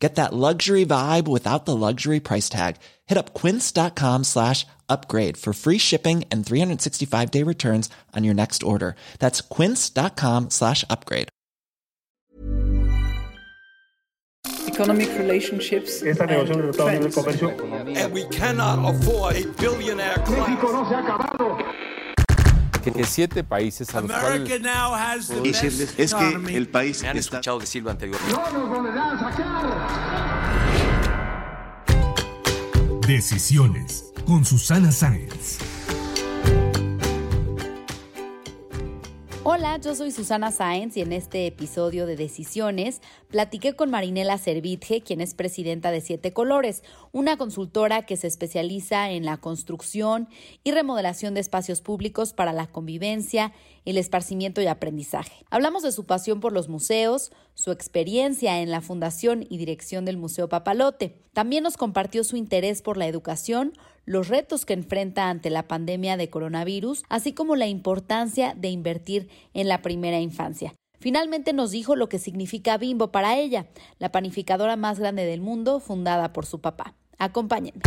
Get that luxury vibe without the luxury price tag. Hit up quince.com slash upgrade for free shipping and 365 day returns on your next order. That's quince.com slash upgrade. Economic relationships. Esta negociación del Tratado de Libre Comercio. And we cannot afford a billionaire class. Que siete países a los America cuales now has the best decirles es que el país Me han está escuchado decirlo anteriormente. No nos volverán a sacar. Decisiones con Susana Sáenz. Hola, yo soy Susana Sáenz y en este episodio de Decisiones platiqué con Marinela Servitje, quien es presidenta de Siete Colores, una consultora que se especializa en la construcción y remodelación de espacios públicos para la convivencia, el esparcimiento y aprendizaje. Hablamos de su pasión por los museos, su experiencia en la fundación y dirección del Museo Papalote. También nos compartió su interés por la educación, los retos que enfrenta ante la pandemia de coronavirus, así como la importancia de invertir en la primera infancia. Finalmente nos dijo lo que significa Bimbo para ella, la panificadora más grande del mundo, fundada por su papá. Acompáñenme.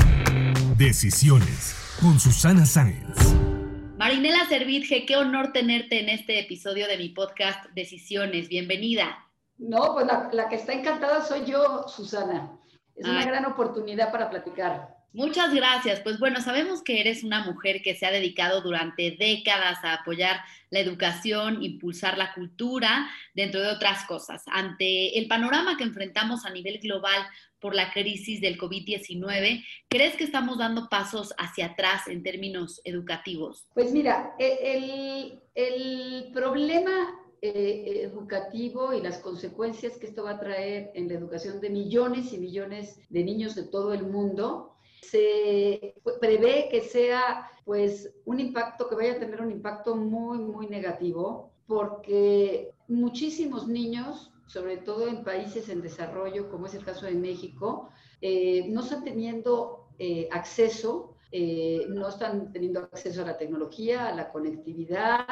Decisiones con Susana Sáenz. Marinela Servitje, qué honor tenerte en este episodio de mi podcast Decisiones. Bienvenida. No, pues la, la que está encantada soy yo, Susana. Es una Ay. gran oportunidad para platicar. Muchas gracias. Pues bueno, sabemos que eres una mujer que se ha dedicado durante décadas a apoyar la educación, impulsar la cultura, dentro de otras cosas. Ante el panorama que enfrentamos a nivel global por la crisis del COVID-19, ¿crees que estamos dando pasos hacia atrás en términos educativos? Pues mira, e- el, el problema eh, educativo y las consecuencias que esto va a traer en la educación de millones y millones de niños de todo el mundo, se prevé que sea pues un impacto, que vaya a tener un impacto muy, muy negativo, porque muchísimos niños, sobre todo en países en desarrollo, como es el caso de México, eh, no están teniendo eh, acceso, no están teniendo acceso a la tecnología, a la conectividad,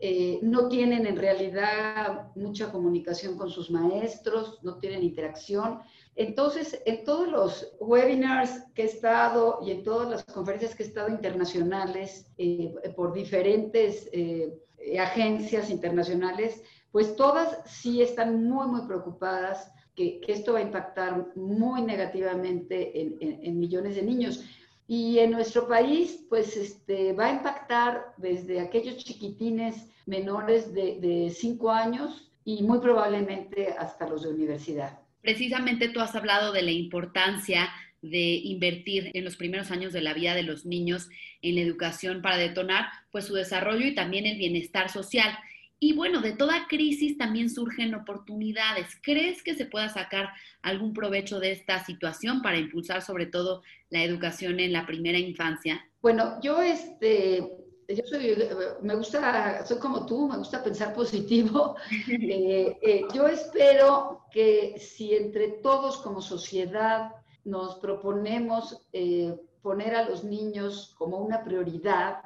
eh, no tienen en realidad mucha comunicación con sus maestros, no tienen interacción. Entonces, en todos los webinars que he estado y en todas las conferencias que he estado internacionales eh, por diferentes eh, agencias internacionales, pues todas sí están muy, muy preocupadas que, esto va a impactar muy negativamente en, en- en millones de niños. Y en nuestro país, pues este, va a impactar desde aquellos chiquitines menores de 5 años y muy probablemente hasta los de universidad. Precisamente tú has hablado de la importancia de invertir en los primeros años de la vida de los niños en la educación para detonar pues su desarrollo y también el bienestar social. Y bueno, de toda crisis también surgen oportunidades. ¿Crees que se pueda sacar algún provecho de esta situación para impulsar sobre todo la educación en la primera infancia? Bueno, yo este, yo soy, me gusta, soy como tú, me gusta pensar positivo. Eh, eh, yo espero que si entre todos como sociedad nos proponemos eh, poner a los niños como una prioridad,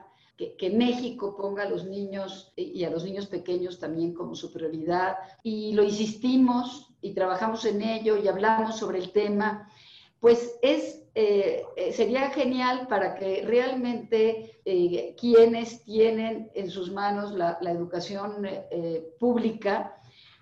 que, México ponga a los niños y a los niños pequeños también como su prioridad, y lo insistimos y trabajamos en ello y hablamos sobre el tema, pues es, eh, sería genial para que realmente eh, quienes tienen en sus manos la, educación eh, pública,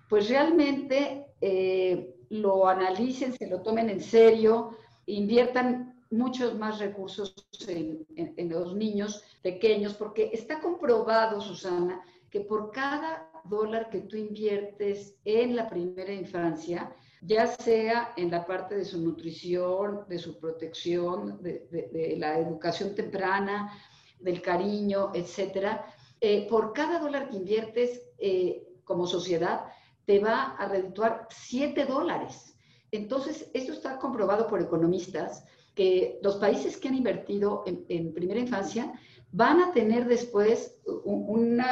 pues realmente eh, lo analicen, se lo tomen en serio, inviertan muchos más recursos en, los niños pequeños, porque está comprobado, Susana, que por cada dólar que tú inviertes en la primera infancia, ya sea en la parte de su nutrición, de su protección, de la educación temprana, del cariño, etcétera, eh, por cada dólar que inviertes eh, como sociedad, te va a redituar 7 dólares. Entonces, esto está comprobado por economistas, que los países que han invertido en, primera infancia van a tener después un,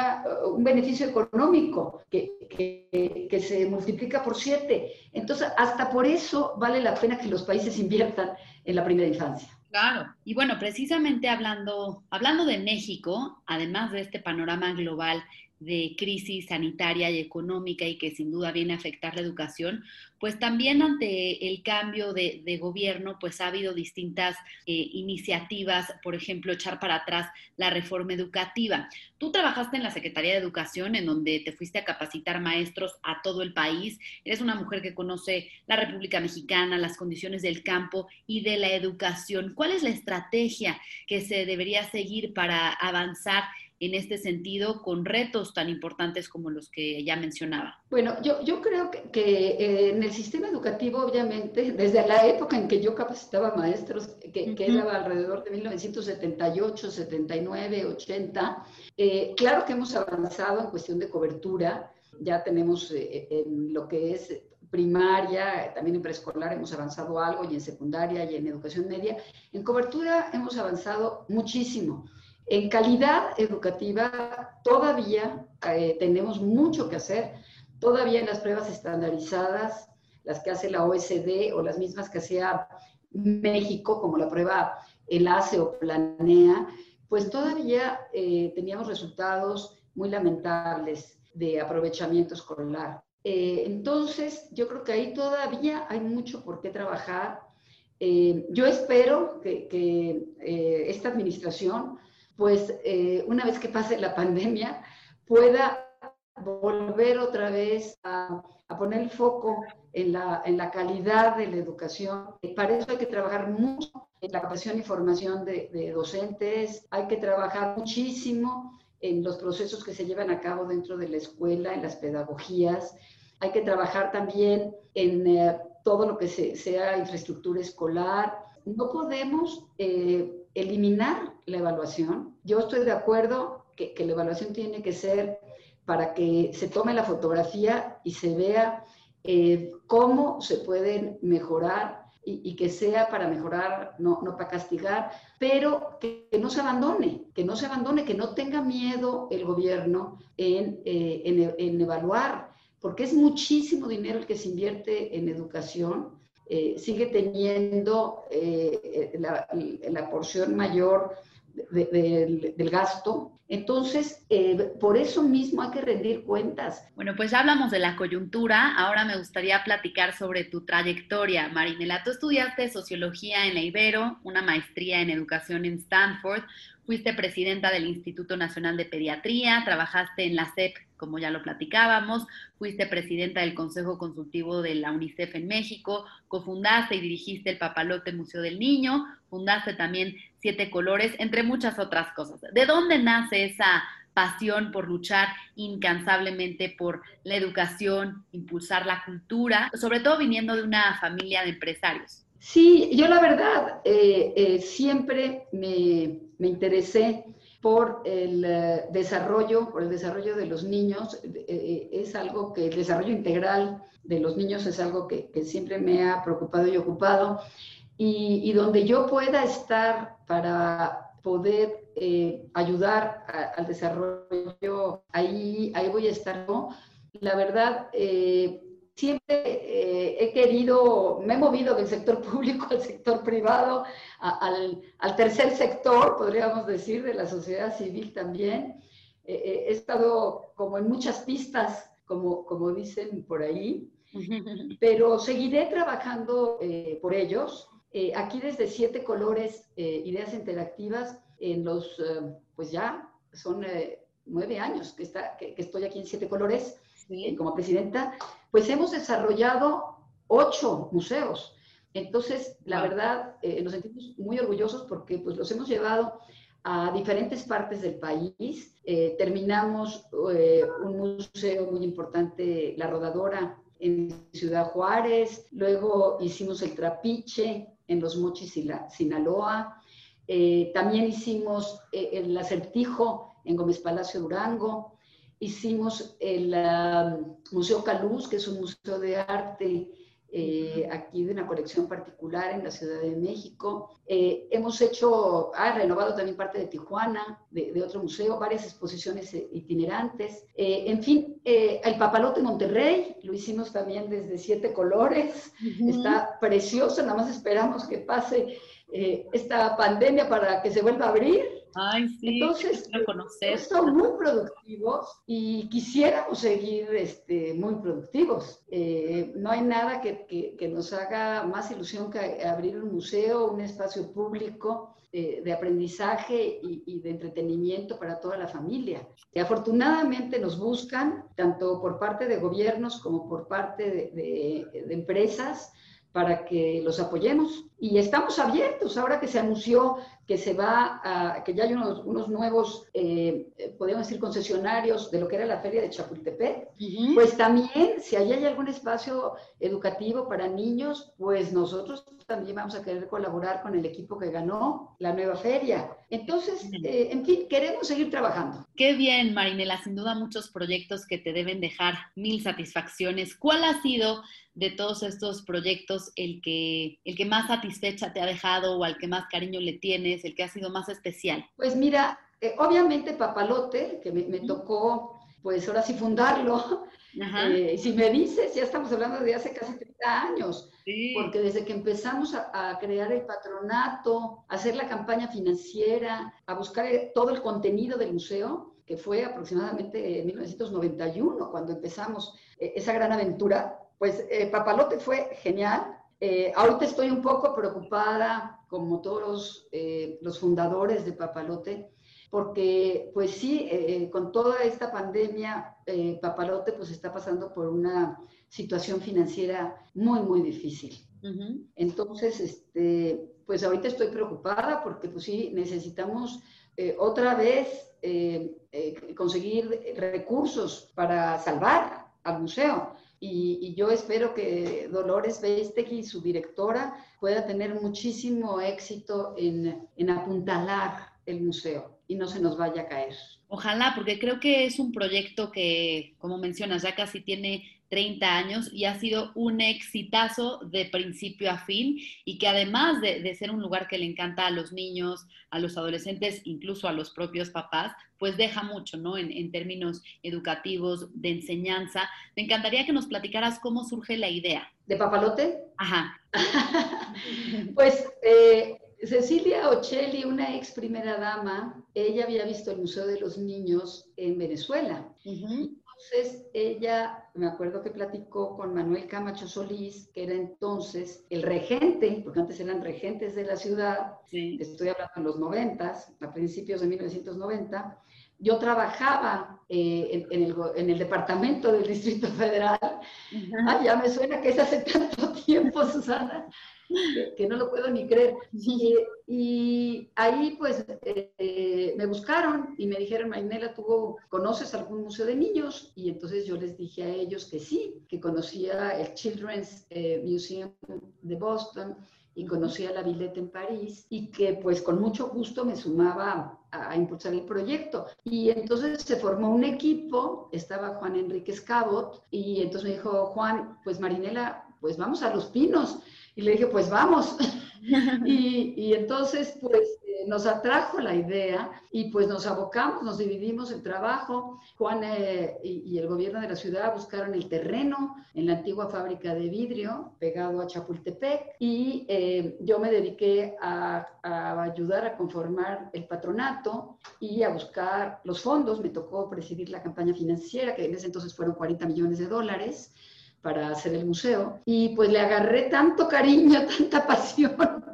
un beneficio económico que, que, se multiplica por siete. Entonces, hasta por eso vale la pena que los países inviertan en la primera infancia. Claro, y bueno, precisamente hablando, hablando de México, además de este panorama global de crisis sanitaria y económica y que sin duda viene a afectar la educación, pues también ante el cambio de, gobierno, pues ha habido distintas eh, iniciativas, por ejemplo, echar para atrás la reforma educativa. Tú trabajaste en la Secretaría de Educación, en donde te fuiste a capacitar maestros a todo el país. Eres una mujer que conoce la República Mexicana, las condiciones del campo y de la educación. ¿Cuál es la estrategia que se debería seguir para avanzar en este sentido con retos tan importantes como los que ya mencionaba? Bueno, yo, yo creo que, eh, en el sistema educativo, obviamente, desde la época en que yo capacitaba maestros, que, era alrededor de 1978, 79, 80, claro que hemos avanzado en cuestión de cobertura, ya tenemos eh, en lo que es primaria, también en preescolar hemos avanzado algo y en secundaria y en educación media. En cobertura hemos avanzado muchísimo. En calidad educativa todavía eh, tenemos mucho que hacer, todavía en las pruebas estandarizadas, las que hace la OSD o las mismas que hacía México, como la prueba ELACE o Planea, pues todavía eh, teníamos resultados muy lamentables de aprovechamiento escolar. Eh, entonces, yo creo que ahí todavía hay mucho por qué trabajar. yo espero que esta administración pues eh, una vez que pase la pandemia, pueda volver otra vez a, poner el foco en la, en la, calidad de la educación. Para eso hay que trabajar mucho en la capacitación y formación de, docentes, hay que trabajar muchísimo en los procesos que se llevan a cabo dentro de la escuela, en las pedagogías, hay que trabajar también en eh, todo lo que sea infraestructura escolar. No podemos eh, eliminar la evaluación. Yo estoy de acuerdo que, la evaluación tiene que ser para que se tome la fotografía y se vea eh, cómo se pueden mejorar y, que sea para mejorar, no, no para castigar, pero que, no se abandone, que no se abandone, que no tenga miedo el gobierno en, eh, en, en evaluar, porque es muchísimo dinero el que se invierte en educación eh, sigue teniendo eh, la, porción mayor del, gasto. Entonces, eh, por eso mismo hay que rendir cuentas. Bueno, pues ya hablamos de la coyuntura. Ahora me gustaría platicar sobre tu trayectoria, Marinela. Tú estudiaste sociología en la Ibero, una maestría en educación en Stanford, Fuiste presidenta del Instituto Nacional de Pediatría, trabajaste en la CEP, como ya lo platicábamos, fuiste presidenta del Consejo Consultivo de la UNICEF en México, cofundaste y dirigiste el Papalote Museo del Niño, fundaste también Siete Colores, entre muchas otras cosas. ¿De dónde nace esa pasión por luchar incansablemente por la educación, impulsar la cultura, sobre todo viniendo de una familia de empresarios? Sí, yo la verdad eh, eh, siempre me, me, interesé por el eh, desarrollo, por el desarrollo de los niños. es algo que el desarrollo integral de los niños es algo que, siempre me ha preocupado y ocupado. Y, donde yo pueda estar para poder ayudar al desarrollo, ahí, ahí voy a estar. La verdad, siempre eh, he querido, me he movido del sector público al sector privado, al, tercer sector, podríamos decir, de la sociedad civil también. Eh, eh, he estado como en muchas pistas, como, como dicen por ahí, pero seguiré trabajando por ellos. aquí desde Siete Colores, Ideas Interactivas, en los, pues ya son nueve años que, está, que estoy aquí en Siete Colores como presidenta, pues hemos desarrollado ocho museos. Entonces, la verdad, eh, nos sentimos muy orgullosos porque pues, los hemos llevado a diferentes partes del país. Eh, terminamos eh, un museo muy importante, La Rodadora, en Ciudad Juárez. Luego hicimos el Trapiche en Los Mochis, Sinaloa. también hicimos el Acertijo en Gómez Palacio Durango hicimos el um, Museo Caluz, que es un museo de arte eh, aquí de una colección particular en la Ciudad de México. Eh, hemos hecho, ha renovado también parte de Tijuana, de, otro museo, varias exposiciones eh, itinerantes. en fin, el Papalote Monterrey, lo hicimos también desde siete colores, está precioso, nada más esperamos que pase esta pandemia para que se vuelva a abrir Ay, sí, Entonces, conocer. son muy productivos y quisiéramos seguir este, muy productivos. Eh, no hay nada que, que, nos haga más ilusión que abrir un museo, un espacio público eh, de aprendizaje y, de entretenimiento para toda la familia. Y afortunadamente nos buscan, tanto por parte de gobiernos como por parte de, de empresas, para que los apoyemos. Y estamos abiertos, ahora que se anunció que se va a, que ya hay unos, unos nuevos, eh, podríamos decir, concesionarios de lo que era la feria de Chapultepec, pues también, si ahí hay algún espacio educativo para niños, pues nosotros también vamos a querer colaborar con el equipo que ganó la nueva feria. Entonces, eh, en fin, queremos seguir trabajando. Qué bien, Marinela, sin duda muchos proyectos que te deben dejar mil satisfacciones. ¿Cuál ha sido de todos estos proyectos el que, el que más satisfecha te ha dejado o al que más cariño le tienes? el que ha sido más especial? Pues mira, eh, obviamente Papalote, que me, tocó, pues ahora sí fundarlo. Eh, si me dices, ya estamos hablando de hace casi 30 años, porque desde que empezamos a, crear el patronato, a hacer la campaña financiera, a buscar eh, todo el contenido del museo, que fue aproximadamente en 1991 cuando empezamos esa gran aventura, pues Papalote fue genial. Ahorita estoy un poco preocupada como todos eh, los, fundadores de Papalote, porque pues sí, eh, con toda esta pandemia, eh, Papalote pues está pasando por una situación financiera muy, muy difícil. Entonces, este, pues ahorita estoy preocupada porque pues sí, necesitamos otra vez conseguir recursos para salvar al museo. Y, yo espero que Dolores Beistegui, su directora, pueda tener muchísimo éxito en, en apuntalar el museo y no se nos vaya a caer. Ojalá, porque creo que es un proyecto que, como mencionas, ya casi tiene 30 años y ha sido un exitazo de principio a fin y que además de, ser un lugar que le encanta a los niños, a los adolescentes, incluso a los propios papás, pues deja mucho, ¿no? En, términos educativos, de enseñanza. Me encantaría que nos platicaras cómo surge la idea. ¿De Papalote? Ajá. pues eh, Cecilia Ocelli, una ex primera dama, ella había visto el Museo de los Niños en Venezuela. Entonces, ella, me acuerdo que platicó con Manuel Camacho Solís, que era entonces el regente, porque antes eran regentes de la ciudad, estoy hablando en los noventas, a principios de 1990, yo trabajaba eh, en, el, departamento del Distrito Federal. Ah, ya me suena que es hace tanto tiempo, Susana que, no lo puedo ni creer. Y, ahí pues eh, me buscaron y me dijeron, Maynela, ¿tú conoces algún museo de niños? Y entonces yo les dije a ellos que sí, que conocía el Children's eh, Museum de Boston y conocía la Villette en París y que pues con mucho gusto me sumaba a, impulsar el proyecto. Y entonces se formó un equipo, estaba Juan Enrique Cabot y entonces me dijo, Juan, pues Marinela, pues vamos a Los Pinos. Y le dije, pues vamos. y, y, entonces, pues eh, nos atrajo la idea y pues nos abocamos, nos dividimos el trabajo. Juan eh, y, el gobierno de la ciudad buscaron el terreno en la antigua fábrica de vidrio pegado a Chapultepec y eh, yo me dediqué a, a ayudar a conformar el patronato y a buscar los fondos. Me tocó presidir la campaña financiera, que en ese entonces fueron 40 millones de dólares para hacer el museo. Y pues le agarré tanto cariño, tanta pasión,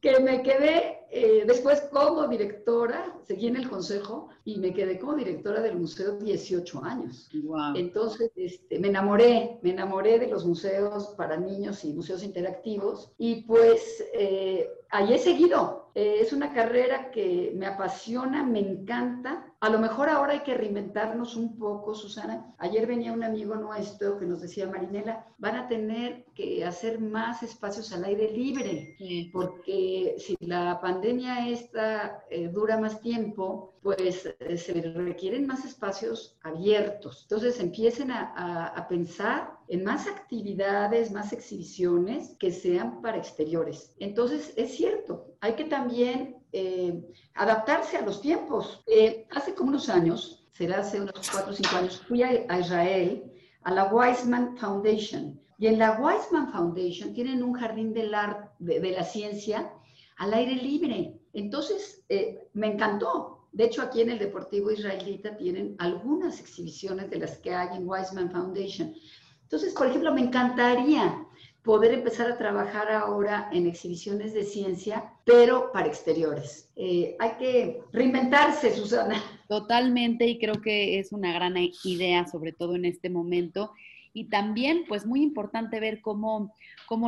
que me quedé eh, después como directora, seguí en el consejo y me quedé como directora del museo 18 años. Entonces este, me enamoré, me enamoré de los museos para niños y museos interactivos y pues eh, ahí he seguido. Eh, es una carrera que me apasiona, me encanta. A lo mejor ahora hay que reinventarnos un poco, Susana. Ayer venía un amigo nuestro que nos decía, Marinela, van a tener que hacer más espacios al aire libre, porque si la pandemia pandemia esta eh, dura más tiempo, pues eh, se requieren más espacios abiertos. Entonces empiecen a, a, pensar en más actividades, más exhibiciones que sean para exteriores. Entonces es cierto, hay que también eh, adaptarse a los tiempos. hace como unos años, será hace unos cuatro o cinco años, fui a, a Israel a la Weizmann Foundation. Y en la Weizmann Foundation tienen un jardín del arte, de, de la ciencia al aire libre. Entonces, eh, me encantó. De hecho, aquí en el Deportivo Israelita tienen algunas exhibiciones de las que hay en Weizmann Foundation. Entonces, por ejemplo, me encantaría poder empezar a trabajar ahora en exhibiciones de ciencia, pero para exteriores. Eh, hay que reinventarse, Susana. Totalmente, y creo que es una gran idea, sobre todo en este momento y también, pues muy importante ver cómo,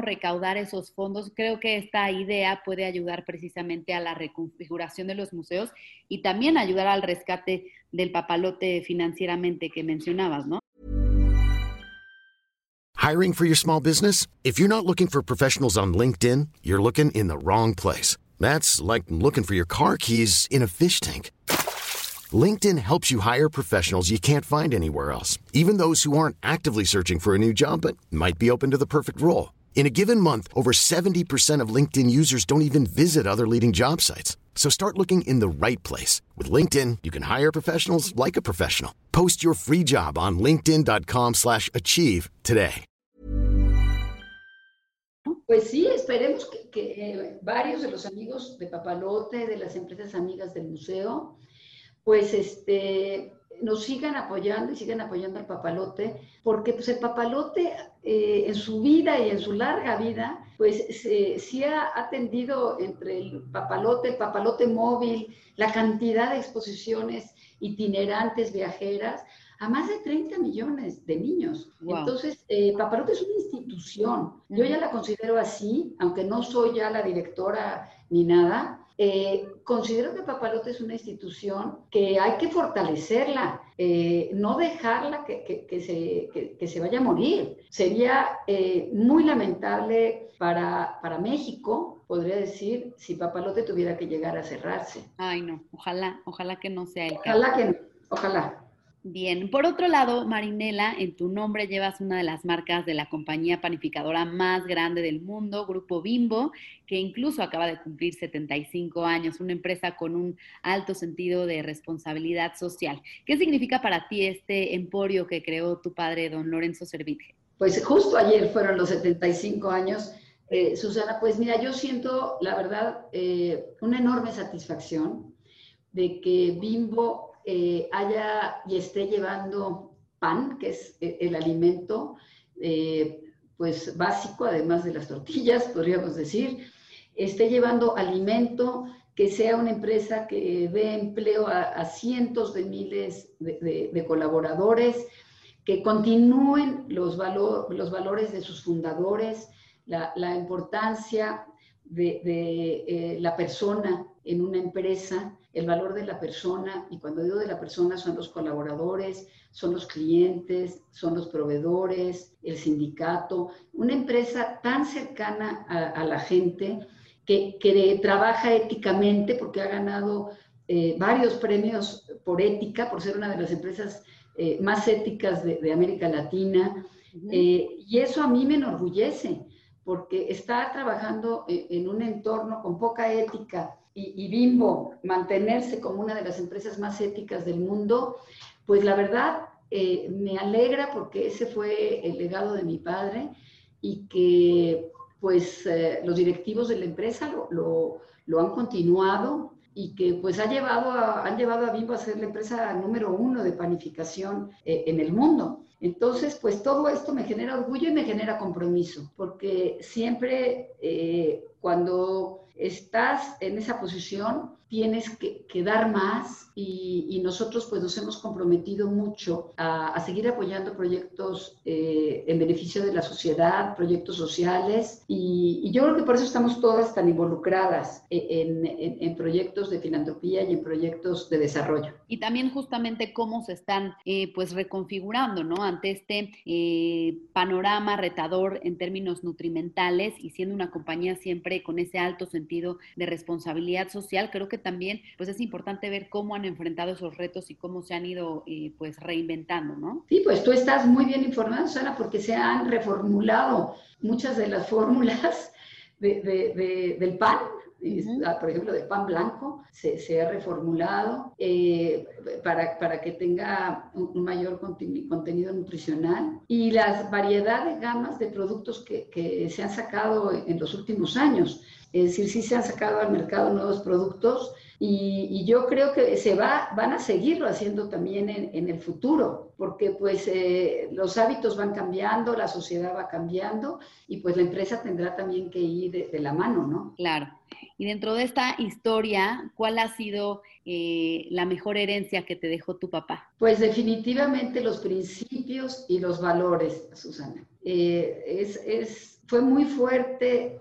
recaudar esos fondos. Creo que esta idea puede ayudar precisamente a la reconfiguración de los museos y también ayudar al rescate del papalote financieramente que mencionabas, ¿no? Hiring for your small business? If you're not looking for professionals on LinkedIn, you're looking in the wrong place. That's like looking for your car keys in a fish tank. LinkedIn helps you hire professionals you can't find anywhere else, even those who aren't actively searching for a new job but might be open to the perfect role. In a given month, over 70% of LinkedIn users don't even visit other leading job sites. So start looking in the right place. With LinkedIn, you can hire professionals like a professional. Post your free job on linkedin.com slash achieve today. Pues sí, esperemos que, que eh, varios de los amigos de Papalote, de las empresas amigas del museo, pues este, nos sigan apoyando y sigan apoyando al papalote, porque pues el papalote eh, en su vida y en su larga vida, pues sí ha atendido entre el papalote, el papalote móvil, la cantidad de exposiciones itinerantes, viajeras, a más de 30 millones de niños. Entonces, eh, Papalote es una institución. Yo ya la considero así, aunque no soy ya la directora ni nada, eh, considero que Papalote es una institución que hay que fortalecerla, eh, no dejarla que, se, se, vaya a morir. Sería eh, muy lamentable para, para México, podría decir, si Papalote tuviera que llegar a cerrarse. Ay, no, ojalá, ojalá que no sea el caso. Ojalá que no, ojalá. Bien, por otro lado, Marinela, en tu nombre llevas una de las marcas de la compañía panificadora más grande del mundo, Grupo Bimbo, que incluso acaba de cumplir 75 años, una empresa con un alto sentido de responsabilidad social. ¿Qué significa para ti este emporio que creó tu padre, don Lorenzo Servitje? Pues justo ayer fueron los 75 años. Eh, Susana, pues mira, yo siento, la verdad, eh, una enorme satisfacción de que Bimbo eh, haya y esté llevando pan, que es eh, el alimento eh, pues básico, además de las tortillas, podríamos decir, esté llevando alimento, que sea una empresa que dé empleo a, cientos de miles de, colaboradores, que continúen los, los valores de sus fundadores, la, importancia de, la persona en una empresa, el valor de la persona, y cuando digo de la persona son los colaboradores, son los clientes, son los proveedores, el sindicato, una empresa tan cercana a, la gente que, que, trabaja éticamente porque ha ganado eh, varios premios por ética, por ser una de las empresas eh, más éticas de, América Latina. Eh, y eso a mí me enorgullece, porque está trabajando en un entorno con poca ética y, Bimbo mantenerse como una de las empresas más éticas del mundo, pues la verdad eh, me alegra porque ese fue el legado de mi padre y que pues eh, los directivos de la empresa lo, lo, han continuado y que pues ha llevado a, han llevado a Bimbo a ser la empresa número uno de panificación eh, en el mundo. Entonces, pues todo esto me genera orgullo y me genera compromiso, porque siempre cuando estás en esa posición, tienes que, dar más y, nosotros pues nos hemos comprometido mucho a, seguir apoyando proyectos eh, en beneficio de la sociedad, proyectos sociales y, yo creo que por eso estamos todas tan involucradas en, en, proyectos de filantropía y en proyectos de desarrollo. Y también justamente cómo se están eh, pues reconfigurando, ¿no? Ante este eh, panorama retador en términos nutrimentales y siendo una compañía siempre con ese alto sentido de responsabilidad social, creo que también pues es importante ver cómo han enfrentado esos retos y cómo se han ido eh, pues reinventando, ¿no? Sí, pues tú estás muy bien informada, Susana, porque se han reformulado muchas de las fórmulas del PAN, ah, por ejemplo, de pan blanco, se, ha reformulado eh, para, para, que tenga un, mayor contenido nutricional y las variedades, gamas de productos que, que, se han sacado en los últimos años. Es decir, sí se han sacado al mercado nuevos productos y, yo creo que se va, van a seguirlo haciendo también en, el futuro, porque pues eh, los hábitos van cambiando, la sociedad va cambiando y pues la empresa tendrá también que ir de, la mano, ¿no? Claro. Y dentro de esta historia, ¿cuál ha sido eh, la mejor herencia que te dejó tu papá? Pues definitivamente los principios y los valores, Susana. Eh, es, es, fue muy fuerte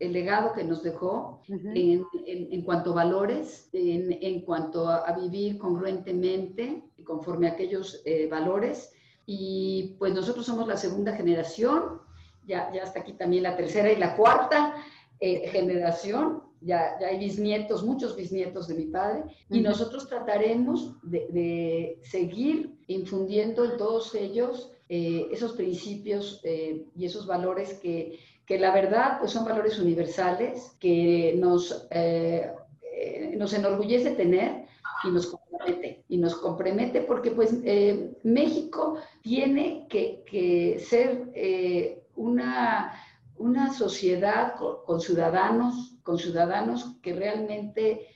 el legado que nos dejó en, en, cuanto a valores, en, en cuanto a, vivir congruentemente conforme a aquellos eh, valores. Y pues nosotros somos la segunda generación, ya, ya hasta aquí también la tercera y la cuarta eh, generación, ya, ya, hay bisnietos, muchos bisnietos de mi padre, y nosotros trataremos de, de, seguir infundiendo en todos ellos eh, esos principios y esos valores que que la verdad pues son valores universales que nos, eh, eh, nos enorgullece tener y nos compromete. Y nos compromete porque pues eh, México tiene que, ser una, una sociedad con, ciudadanos, con ciudadanos que realmente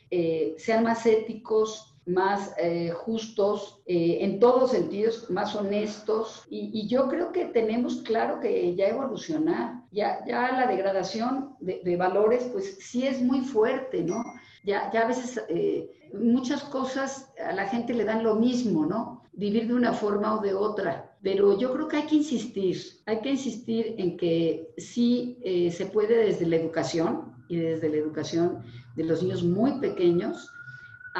sean más éticos, más eh, justos, eh, en todos sentidos, más honestos. Y, yo creo que tenemos claro que ya evolucionar, ya, ya la degradación de, valores, pues sí es muy fuerte, ¿no? Ya, ya a veces eh, muchas cosas a la gente le dan lo mismo, ¿no? Vivir de una forma o de otra. Pero yo creo que hay que insistir, hay que insistir en que sí se puede desde la educación y desde la educación de los niños muy pequeños,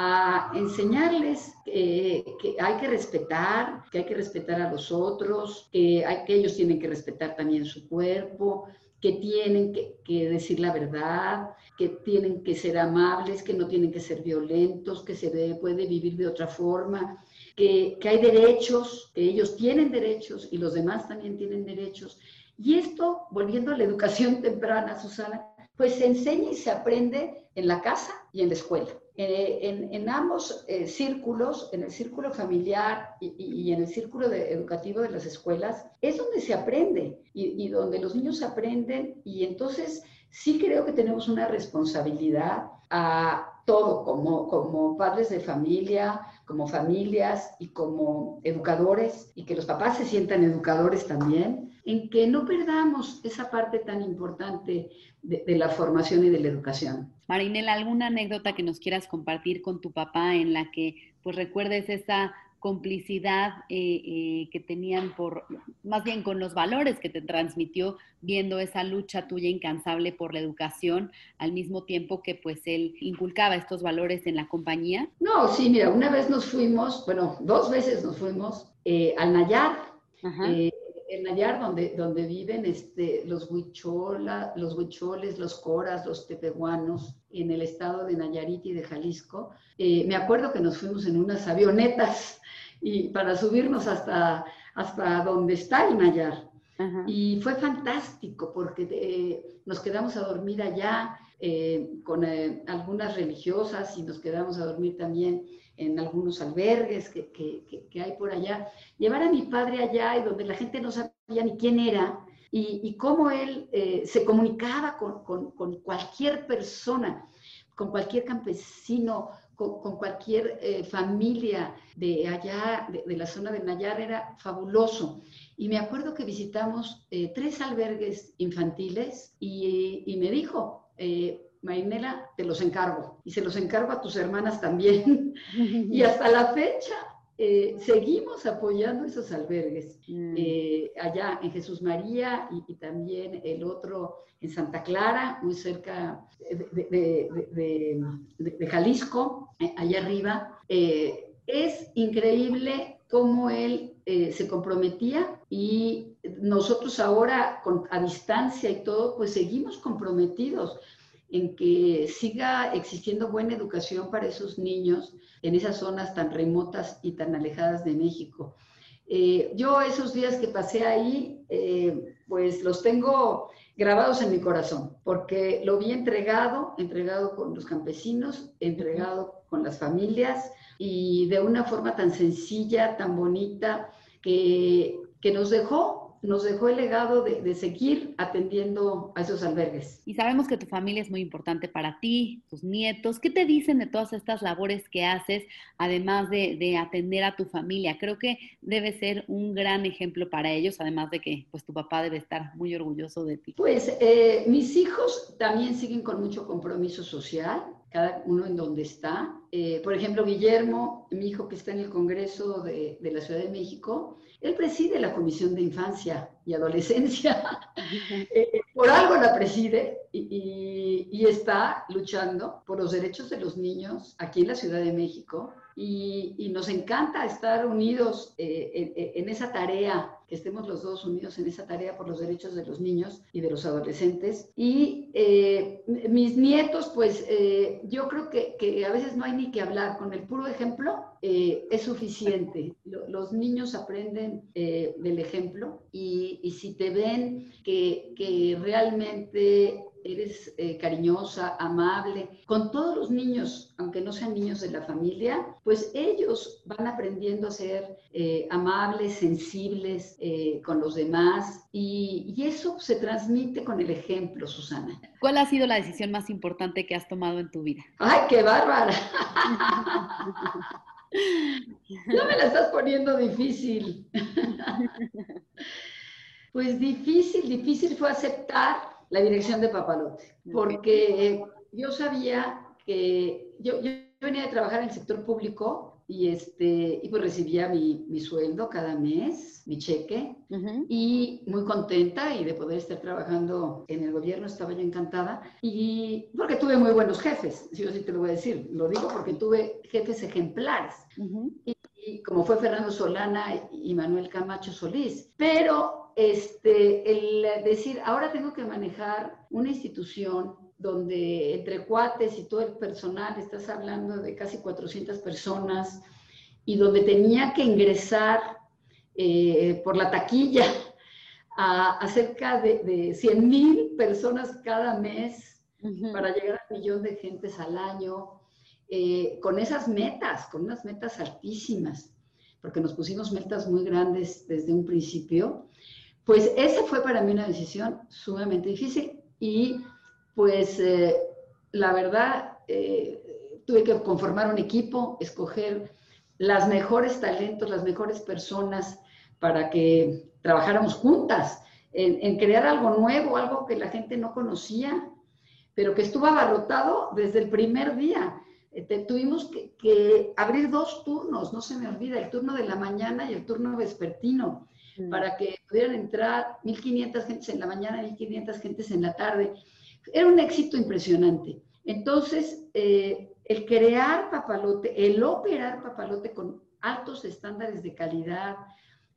a enseñarles que hay que respetar, que hay que respetar a los otros, que, ellos tienen que respetar también su cuerpo, que tienen que, decir la verdad, que tienen que ser amables, que no tienen que ser violentos, que se puede vivir de otra forma, que, que hay derechos, que ellos tienen derechos y los demás también tienen derechos. Y esto, volviendo a la educación temprana, Susana, pues se enseña y se aprende en la casa y en la escuela. En, ambos eh, círculos, en el círculo familiar y, en el círculo educativo de las escuelas, es donde se aprende y, donde los niños aprenden y entonces sí creo que tenemos una responsabilidad a todo, como, como padres de familia, como familias y como educadores, y que los papás se sientan educadores también, en que no perdamos esa parte tan importante de, la formación y de la educación. Marinela, ¿alguna anécdota que nos quieras compartir con tu papá en la que pues recuerdes esa complicidad eh, eh, que tenían por, más bien con los valores que te transmitió viendo esa lucha tuya incansable por la educación, al mismo tiempo que pues él inculcaba estos valores en la compañía? No, sí, mira, una vez nos fuimos, bueno, dos veces nos fuimos eh, al Nayar, en Nayar, donde, donde viven este, los, huichola, los huicholes, los coras, los tepehuanos, en el estado de Nayarit y de Jalisco. Eh, me acuerdo que nos fuimos en unas avionetas y para subirnos hasta, hasta donde está el Nayar. Y fue fantástico porque eh, nos quedamos a dormir allá eh, con algunas religiosas y nos quedamos a dormir también en algunos albergues que, que, que, hay por allá, llevar a mi padre allá y donde la gente no sabía ni quién era y, y cómo él eh, se comunicaba con, con, con, cualquier persona, con cualquier campesino, con, cualquier eh, familia de allá, de, la zona de Nayar, era fabuloso. Y me acuerdo que visitamos eh, tres albergues infantiles y, y me dijo, Marinela, te los encargo y se los encargo a tus hermanas también. y hasta la fecha eh, seguimos apoyando esos albergues Mm. eh, allá en Jesús María y, y también el otro en Santa Clara, muy cerca de, de- de- de- de- de Jalisco, eh, allá arriba. Es increíble cómo él se comprometía y nosotros ahora con- a distancia y todo, pues seguimos comprometidos en que siga existiendo buena educación para esos niños en esas zonas tan remotas y tan alejadas de México. Eh, yo esos días que pasé ahí, eh, pues los tengo grabados en mi corazón, porque lo vi entregado, entregado con los campesinos, entregado con las familias y de una forma tan sencilla, tan bonita, que, que nos dejó nos dejó el legado de, de, seguir atendiendo a esos albergues. Y sabemos que tu familia es muy importante para ti, tus nietos. ¿Qué te dicen de todas estas labores que haces, además de, de, atender a tu familia? Creo que debe ser un gran ejemplo para ellos, además de que pues, tu papá debe estar muy orgulloso de ti. Pues eh, mis hijos también siguen con mucho compromiso social, cada uno en donde está. Eh, por ejemplo, Guillermo, mi hijo que está en el Congreso de, de la Ciudad de México, él preside la Comisión de Infancia y Adolescencia. eh, por algo la preside y, y, y, está luchando por los derechos de los niños aquí en la Ciudad de México. Y, y nos encanta estar unidos eh, en, en, esa tarea, que estemos los dos unidos en esa tarea por los derechos de los niños y de los adolescentes. Y eh, mis nietos, pues eh, yo creo que, que, a veces no hay ni que hablar, con el puro ejemplo eh, es suficiente. Los niños aprenden eh, del ejemplo y, y, si te ven que, que realmente eres eh, cariñosa, amable, con todos los niños, aunque no sean niños de la familia, pues ellos van aprendiendo a ser eh, amables, sensibles eh, con los demás y, y, eso se transmite con el ejemplo, Susana. ¿Cuál ha sido la decisión más importante que has tomado en tu vida? ¡Ay, qué bárbara! no me la estás poniendo difícil. pues difícil, difícil fue aceptar la dirección de Papalote, porque yo sabía que yo, yo, venía de trabajar en el sector público y, este, y pues recibía mi, mi sueldo cada mes, mi cheque, uh -huh. y muy contenta y de poder estar trabajando en el gobierno, estaba yo encantada, y porque tuve muy buenos jefes, yo sí te lo voy a decir, lo digo porque tuve jefes ejemplares, uh -huh. y, y como fue Fernando Solana y Manuel Camacho Solís, pero este, el decir, ahora tengo que manejar una institución donde entre cuates y todo el personal, estás hablando de casi 400 personas, y donde tenía que ingresar eh, por la taquilla a, a cerca de, de 100 mil personas cada mes uh -huh. para llegar al millón de gentes al año, eh, con esas metas, con unas metas altísimas, porque nos pusimos metas muy grandes desde un principio, pues esa fue para mí una decisión sumamente difícil y pues eh, la verdad eh, tuve que conformar un equipo, escoger las mejores talentos, las mejores personas para que trabajáramos juntas en, crear algo nuevo, algo que la gente no conocía, pero que estuvo abarrotado desde el primer día. Eh, tuvimos que, abrir dos turnos, no se me olvida, el turno de la mañana y el turno vespertino, para que pudieran entrar 1.500 gentes en la mañana y 1.500 gentes en la tarde. Era un éxito impresionante. Entonces, eh, el crear papalote, el operar papalote con altos estándares de calidad,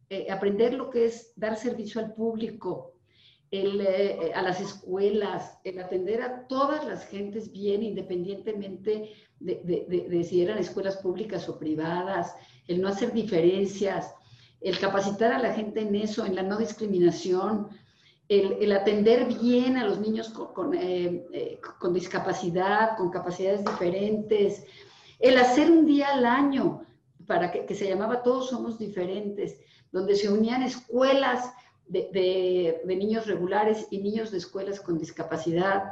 eh, aprender lo que es dar servicio al público, el, eh, a las escuelas, el atender a todas las gentes bien, independientemente de, de, de, de, si eran escuelas públicas o privadas, el no hacer diferencias, el capacitar a la gente en eso, en la no discriminación, el, atender bien a los niños eh, eh, con, discapacidad, con capacidades diferentes, el hacer un día al año para que, se llamaba Todos Somos Diferentes, donde se unían escuelas de, niños regulares y niños de escuelas con discapacidad,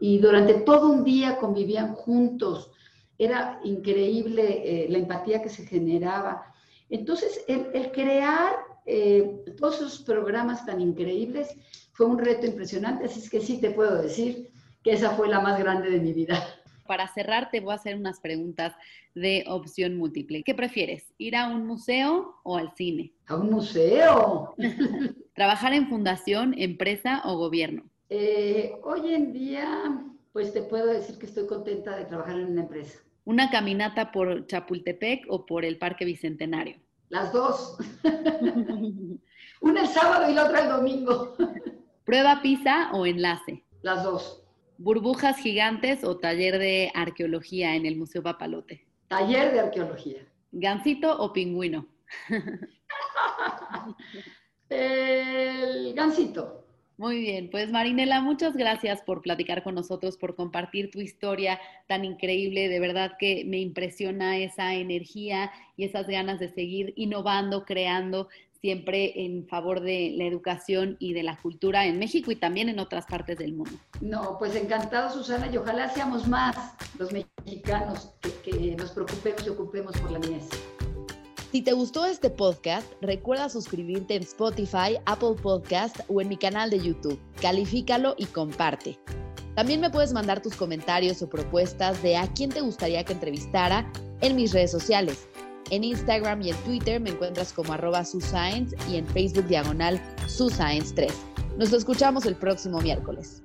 y durante todo un día convivían juntos. Era increíble eh, la empatía que se generaba. Entonces, el, el crear eh, todos esos programas tan increíbles fue un reto impresionante, así es que sí te puedo decir que esa fue la más grande de mi vida. Para cerrar, te voy a hacer unas preguntas de opción múltiple. ¿Qué prefieres? ¿Ir a un museo o al cine? ¿A un museo? ¿Trabajar en fundación, empresa o gobierno? Eh, hoy en día, pues te puedo decir que estoy contenta de trabajar en una empresa. ¿Una caminata por Chapultepec o por el Parque Bicentenario? Las dos. una el sábado y la otra el domingo. ¿Prueba PISA o enlace? Las dos. ¿Burbujas gigantes o taller de arqueología en el Museo Papalote? Taller de arqueología. ¿Gansito o pingüino? el gansito. Muy bien, pues Marinela, muchas gracias por platicar con nosotros, por compartir tu historia tan increíble. De verdad que me impresiona esa energía y esas ganas de seguir innovando, creando siempre en favor de la educación y de la cultura en México y también en otras partes del mundo. No, pues encantado Susana y ojalá seamos más los mexicanos que, que nos preocupemos y ocupemos por la niñez. Si te gustó este podcast, recuerda suscribirte en Spotify, Apple Podcast o en mi canal de YouTube. Califícalo y comparte. También me puedes mandar tus comentarios o propuestas de a quién te gustaría que entrevistara en mis redes sociales. En Instagram y en Twitter me encuentras como arroba suscience y en Facebook diagonal suscience3. Nos escuchamos el próximo miércoles.